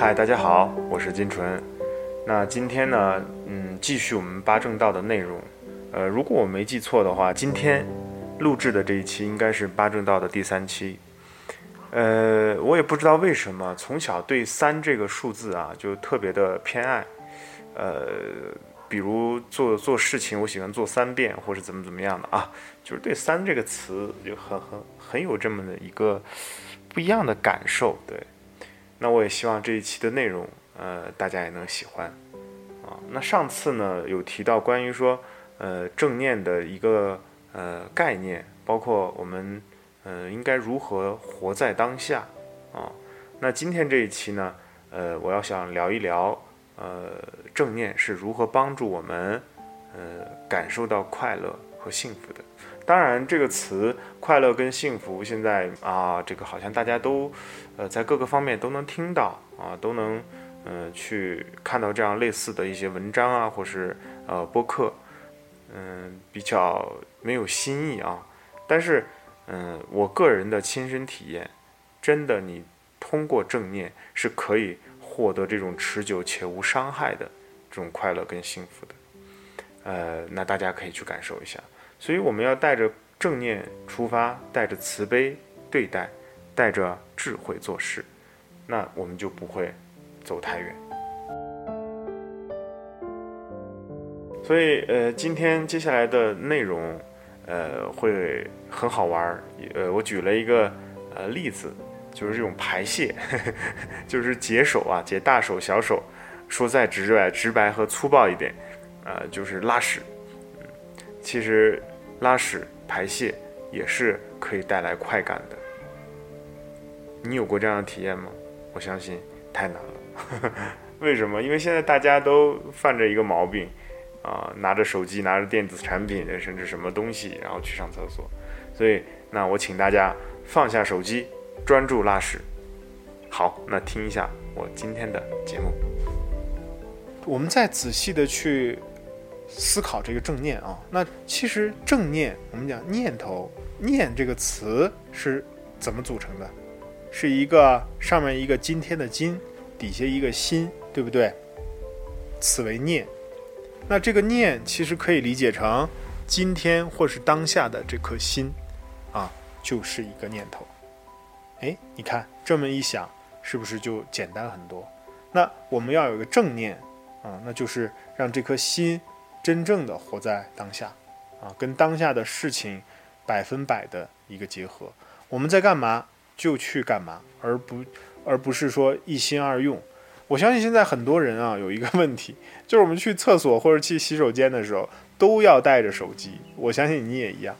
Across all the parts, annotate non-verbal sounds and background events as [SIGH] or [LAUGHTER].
嗨，大家好，我是金纯。那今天呢，嗯，继续我们八正道的内容。呃，如果我没记错的话，今天录制的这一期应该是八正道的第三期。呃，我也不知道为什么，从小对三这个数字啊就特别的偏爱。呃，比如做做事情，我喜欢做三遍，或是怎么怎么样的啊，就是对三这个词就很很很有这么的一个不一样的感受。对，那我也希望这一期的内容，呃，大家也能喜欢啊。那上次呢有提到关于说，呃，正念的一个呃概念，包括我们。呃，应该如何活在当下啊？那今天这一期呢，呃，我要想聊一聊，呃，正念是如何帮助我们，呃，感受到快乐和幸福的。当然，这个词“快乐”跟“幸福”现在啊，这个好像大家都，呃，在各个方面都能听到啊，都能，呃，去看到这样类似的一些文章啊，或是呃播客，嗯，比较没有新意啊，但是。嗯，我个人的亲身体验，真的，你通过正念是可以获得这种持久且无伤害的这种快乐跟幸福的。呃，那大家可以去感受一下。所以我们要带着正念出发，带着慈悲对待，带着智慧做事，那我们就不会走太远。所以，呃，今天接下来的内容。呃，会很好玩儿。呃，我举了一个呃例子，就是这种排泄，[LAUGHS] 就是解手啊，解大手小手。说再直白、直白和粗暴一点，啊，就是拉屎。其实拉屎排泄也是可以带来快感的。你有过这样的体验吗？我相信太难了。[LAUGHS] 为什么？因为现在大家都犯着一个毛病。啊，拿着手机，拿着电子产品，甚至什么东西，然后去上厕所。所以，那我请大家放下手机，专注拉屎。好，那听一下我今天的节目。我们再仔细的去思考这个正念啊。那其实正念，我们讲念头，念这个词是怎么组成的？是一个上面一个今天的今，底下一个心，对不对？此为念。那这个念其实可以理解成今天或是当下的这颗心，啊，就是一个念头。哎，你看这么一想，是不是就简单很多？那我们要有一个正念啊，那就是让这颗心真正的活在当下，啊，跟当下的事情百分百的一个结合。我们在干嘛就去干嘛，而不而不是说一心二用。我相信现在很多人啊，有一个问题，就是我们去厕所或者去洗手间的时候，都要带着手机。我相信你也一样，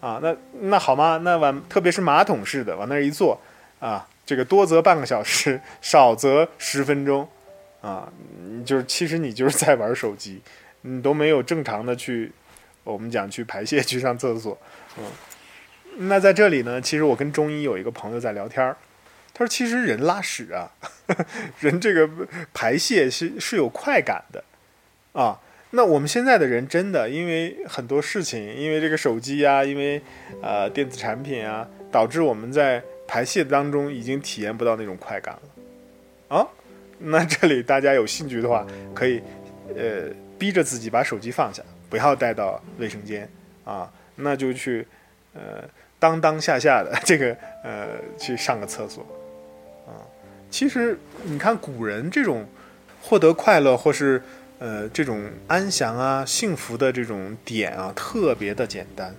啊，那那好吗？那往特别是马桶式的往那儿一坐，啊，这个多则半个小时，少则十分钟，啊，就是其实你就是在玩手机，你都没有正常的去，我们讲去排泄去上厕所，[LAUGHS] 嗯，那在这里呢，其实我跟中医有一个朋友在聊天儿。他说：“其实人拉屎啊，[LAUGHS] 人这个排泄是是有快感的，啊，那我们现在的人真的因为很多事情，因为这个手机啊，因为呃电子产品啊，导致我们在排泄当中已经体验不到那种快感了，啊，那这里大家有兴趣的话，可以呃逼着自己把手机放下，不要带到卫生间啊，那就去呃当当下下的这个呃去上个厕所。”啊其实，你看古人这种获得快乐或是呃这种安详啊、幸福的这种点啊，特别的简单。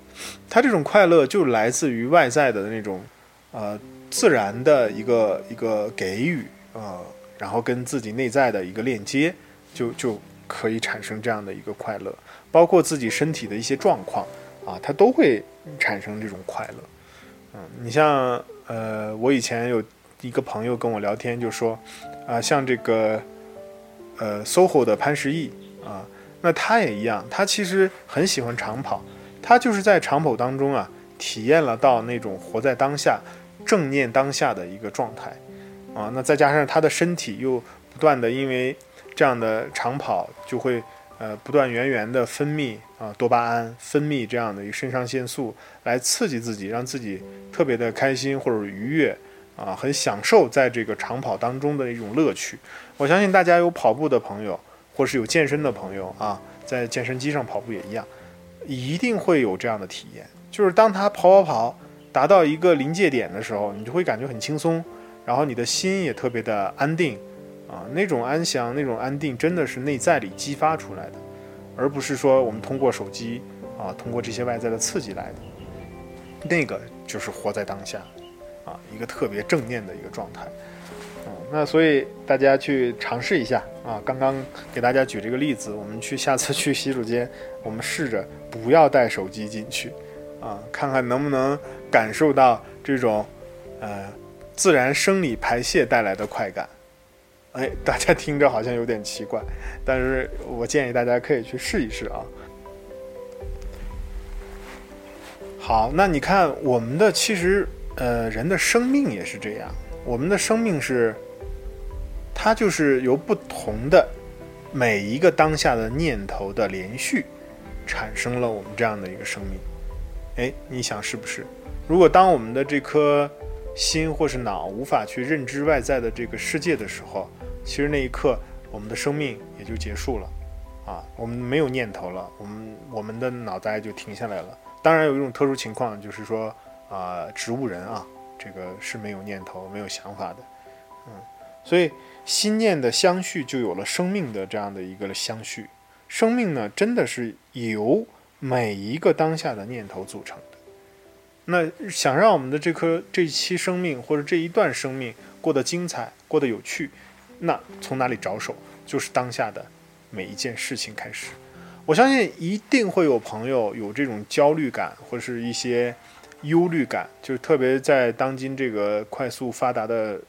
他这种快乐就来自于外在的那种呃自然的一个一个给予啊，然后跟自己内在的一个链接，就就可以产生这样的一个快乐。包括自己身体的一些状况啊，它都会产生这种快乐。嗯，你像呃，我以前有。一个朋友跟我聊天就说，啊，像这个，呃，SOHO 的潘石屹啊，那他也一样，他其实很喜欢长跑，他就是在长跑当中啊，体验了到那种活在当下、正念当下的一个状态，啊，那再加上他的身体又不断的因为这样的长跑就会呃不断源源的分泌啊多巴胺，分泌这样的一个肾上腺素来刺激自己，让自己特别的开心或者愉悦。啊，很享受在这个长跑当中的一种乐趣。我相信大家有跑步的朋友，或是有健身的朋友啊，在健身机上跑步也一样，一定会有这样的体验。就是当他跑跑跑达到一个临界点的时候，你就会感觉很轻松，然后你的心也特别的安定啊，那种安详、那种安定，真的是内在里激发出来的，而不是说我们通过手机啊，通过这些外在的刺激来的。那个就是活在当下。啊，一个特别正念的一个状态，嗯，那所以大家去尝试一下啊。刚刚给大家举这个例子，我们去下次去洗手间，我们试着不要带手机进去，啊，看看能不能感受到这种呃自然生理排泄带来的快感。哎，大家听着好像有点奇怪，但是我建议大家可以去试一试啊。好，那你看我们的其实。呃，人的生命也是这样。我们的生命是，它就是由不同的每一个当下的念头的连续，产生了我们这样的一个生命。哎，你想是不是？如果当我们的这颗心或是脑无法去认知外在的这个世界的时候，其实那一刻我们的生命也就结束了。啊，我们没有念头了，我们我们的脑袋就停下来了。当然有一种特殊情况，就是说。啊，植物人啊，这个是没有念头、没有想法的，嗯，所以心念的相续就有了生命的这样的一个相续。生命呢，真的是由每一个当下的念头组成的。那想让我们的这颗这期生命或者这一段生命过得精彩、过得有趣，那从哪里着手？就是当下的每一件事情开始。我相信一定会有朋友有这种焦虑感，或者是一些。忧虑感，就是特别在当今这个快速发达的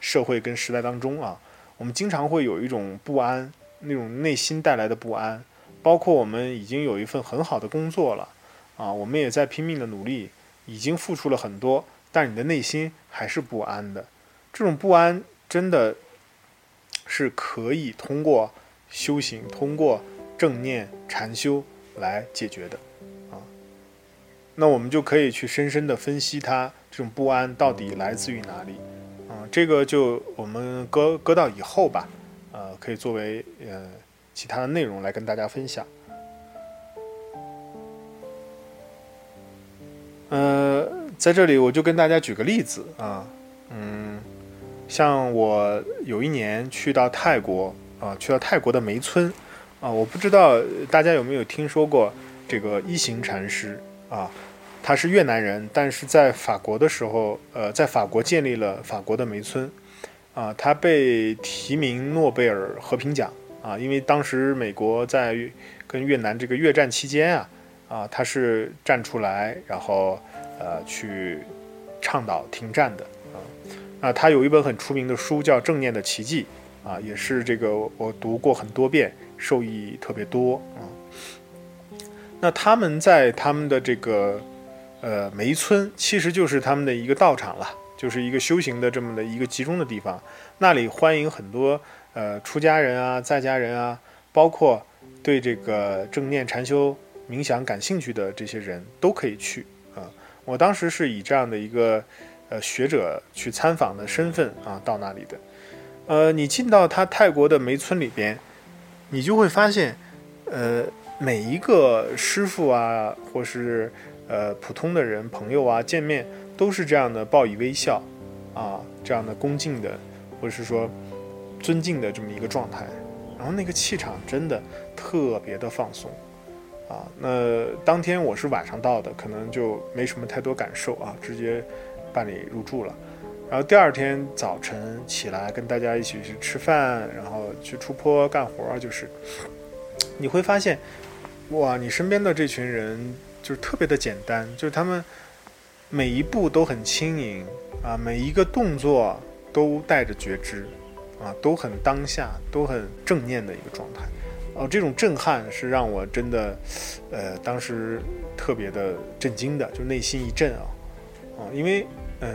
社会跟时代当中啊，我们经常会有一种不安，那种内心带来的不安。包括我们已经有一份很好的工作了啊，我们也在拼命的努力，已经付出了很多，但你的内心还是不安的。这种不安真的是可以通过修行、通过正念禅修来解决的。啊那我们就可以去深深的分析它这种不安到底来自于哪里，啊，这个就我们搁搁到以后吧，呃，可以作为呃其他的内容来跟大家分享。呃，在这里我就跟大家举个例子啊，嗯，像我有一年去到泰国啊，去到泰国的梅村啊，我不知道大家有没有听说过这个一行禅师。啊，他是越南人，但是在法国的时候，呃，在法国建立了法国的梅村，啊，他被提名诺贝尔和平奖，啊，因为当时美国在跟越南这个越战期间啊，啊，他是站出来，然后呃去倡导停战的，啊，他有一本很出名的书叫《正念的奇迹》，啊，也是这个我读过很多遍，受益特别多，啊。那他们在他们的这个呃梅村，其实就是他们的一个道场了，就是一个修行的这么的一个集中的地方。那里欢迎很多呃出家人啊、在家人啊，包括对这个正念禅修、冥想感兴趣的这些人都可以去啊。我当时是以这样的一个呃学者去参访的身份啊到那里的。呃，你进到他泰国的梅村里边，你就会发现，呃。每一个师傅啊，或是呃普通的人朋友啊，见面都是这样的，报以微笑，啊，这样的恭敬的，或者是说尊敬的这么一个状态，然后那个气场真的特别的放松，啊，那当天我是晚上到的，可能就没什么太多感受啊，直接办理入住了，然后第二天早晨起来跟大家一起去吃饭，然后去出坡干活，就是你会发现。哇，你身边的这群人就是特别的简单，就是他们每一步都很轻盈啊，每一个动作都带着觉知啊，都很当下，都很正念的一个状态。哦，这种震撼是让我真的，呃，当时特别的震惊的，就内心一震啊啊，因为呃，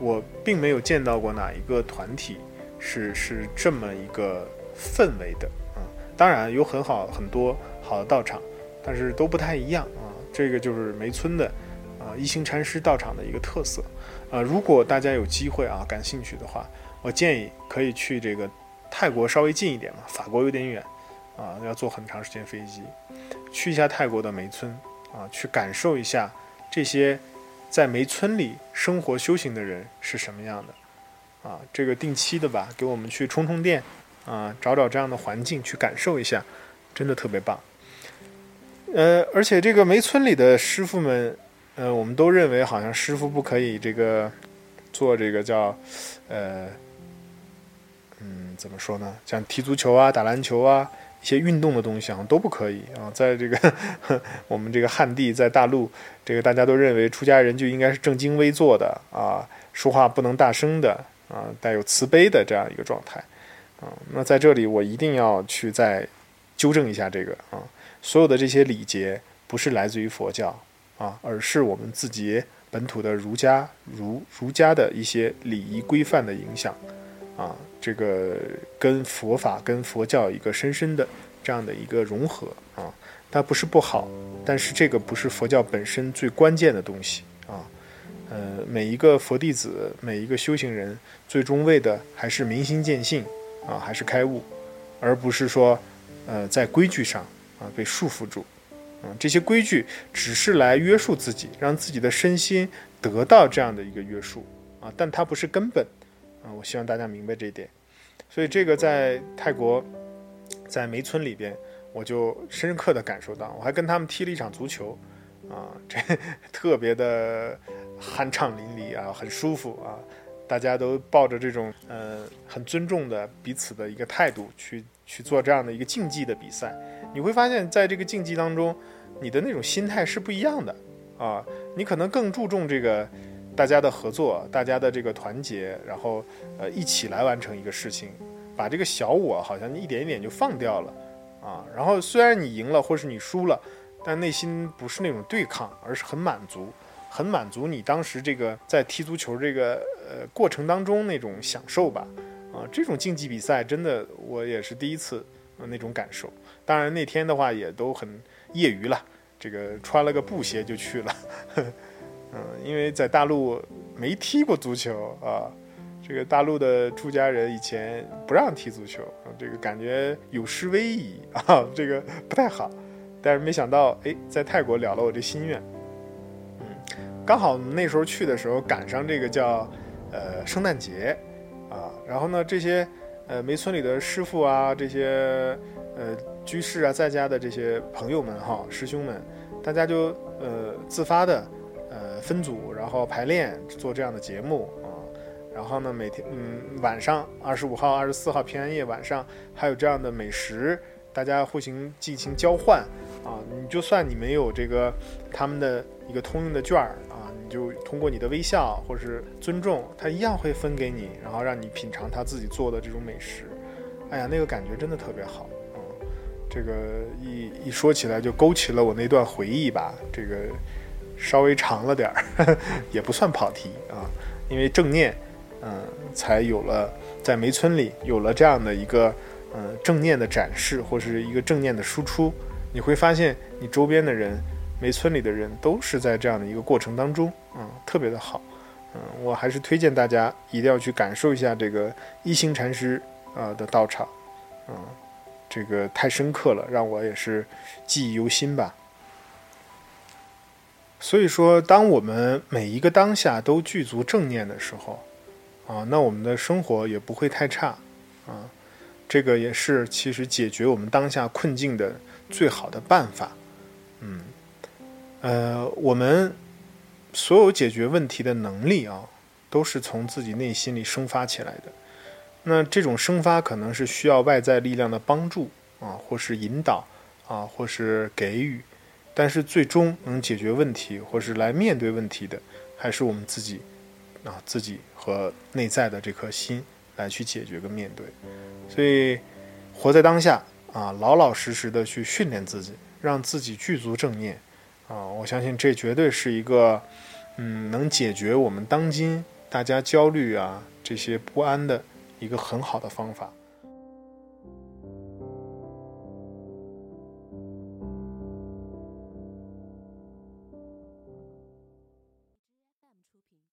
我并没有见到过哪一个团体是是这么一个氛围的啊。当然有很好很多好的道场。但是都不太一样啊，这个就是梅村的，啊，一行禅师道场的一个特色。啊，如果大家有机会啊，感兴趣的话，我建议可以去这个泰国稍微近一点嘛，法国有点远，啊，要坐很长时间飞机，去一下泰国的梅村啊，去感受一下这些在梅村里生活修行的人是什么样的，啊，这个定期的吧，给我们去充充电，啊，找找这样的环境去感受一下，真的特别棒。呃，而且这个梅村里的师傅们。呃，我们都认为好像师傅不可以这个做这个叫呃嗯怎么说呢？像踢足球啊、打篮球啊一些运动的东西啊都不可以啊。在这个 [LAUGHS] 我们这个汉地，在大陆，这个大家都认为出家人就应该是正襟危坐的啊，说话不能大声的啊，带有慈悲的这样一个状态啊。那在这里，我一定要去再纠正一下这个啊，所有的这些礼节不是来自于佛教。啊，而是我们自己本土的儒家儒儒家的一些礼仪规范的影响，啊，这个跟佛法跟佛教一个深深的这样的一个融合啊，它不是不好，但是这个不是佛教本身最关键的东西啊，呃，每一个佛弟子，每一个修行人，最终为的还是明心见性啊，还是开悟，而不是说，呃，在规矩上啊被束缚住。嗯，这些规矩只是来约束自己，让自己的身心得到这样的一个约束啊，但它不是根本啊。我希望大家明白这一点。所以这个在泰国，在梅村里边，我就深刻的感受到，我还跟他们踢了一场足球啊，这特别的酣畅淋漓啊，很舒服啊，大家都抱着这种呃很尊重的彼此的一个态度去去做这样的一个竞技的比赛。你会发现在这个竞技当中。你的那种心态是不一样的啊，你可能更注重这个大家的合作，大家的这个团结，然后呃一起来完成一个事情，把这个小我好像一点一点就放掉了啊。然后虽然你赢了或是你输了，但内心不是那种对抗，而是很满足，很满足你当时这个在踢足球这个呃过程当中那种享受吧啊。这种竞技比赛真的我也是第一次那种感受。当然那天的话也都很。业余了，这个穿了个布鞋就去了，嗯，因为在大陆没踢过足球啊，这个大陆的出家人以前不让踢足球，这个感觉有失威仪啊，这个不太好。但是没想到，哎，在泰国了了我这心愿，嗯，刚好那时候去的时候赶上这个叫呃圣诞节啊，然后呢，这些呃梅村里的师傅啊，这些呃。居士啊，在家的这些朋友们哈，师兄们，大家就呃自发的分组，然后排练做这样的节目啊。然后呢，每天嗯晚上二十五号、二十四号平安夜晚上还有这样的美食，大家互行进行交换啊。你就算你没有这个他们的一个通用的券儿啊，你就通过你的微笑或是尊重，他一样会分给你，然后让你品尝他自己做的这种美食。哎呀，那个感觉真的特别好。这个一一说起来就勾起了我那段回忆吧。这个稍微长了点儿，[LAUGHS] 也不算跑题啊。因为正念，嗯，才有了在梅村里有了这样的一个嗯正念的展示，或是一个正念的输出。你会发现，你周边的人，梅村里的人都是在这样的一个过程当中，嗯，特别的好。嗯，我还是推荐大家一定要去感受一下这个一星禅师啊的道场，嗯。这个太深刻了，让我也是记忆犹新吧。所以说，当我们每一个当下都具足正念的时候，啊，那我们的生活也不会太差，啊，这个也是其实解决我们当下困境的最好的办法。嗯，呃，我们所有解决问题的能力啊，都是从自己内心里生发起来的。那这种生发可能是需要外在力量的帮助啊，或是引导啊，或是给予，但是最终能解决问题或是来面对问题的，还是我们自己啊，自己和内在的这颗心来去解决跟面对。所以，活在当下啊，老老实实的去训练自己，让自己具足正念啊，我相信这绝对是一个嗯，能解决我们当今大家焦虑啊这些不安的。一个很好的方法。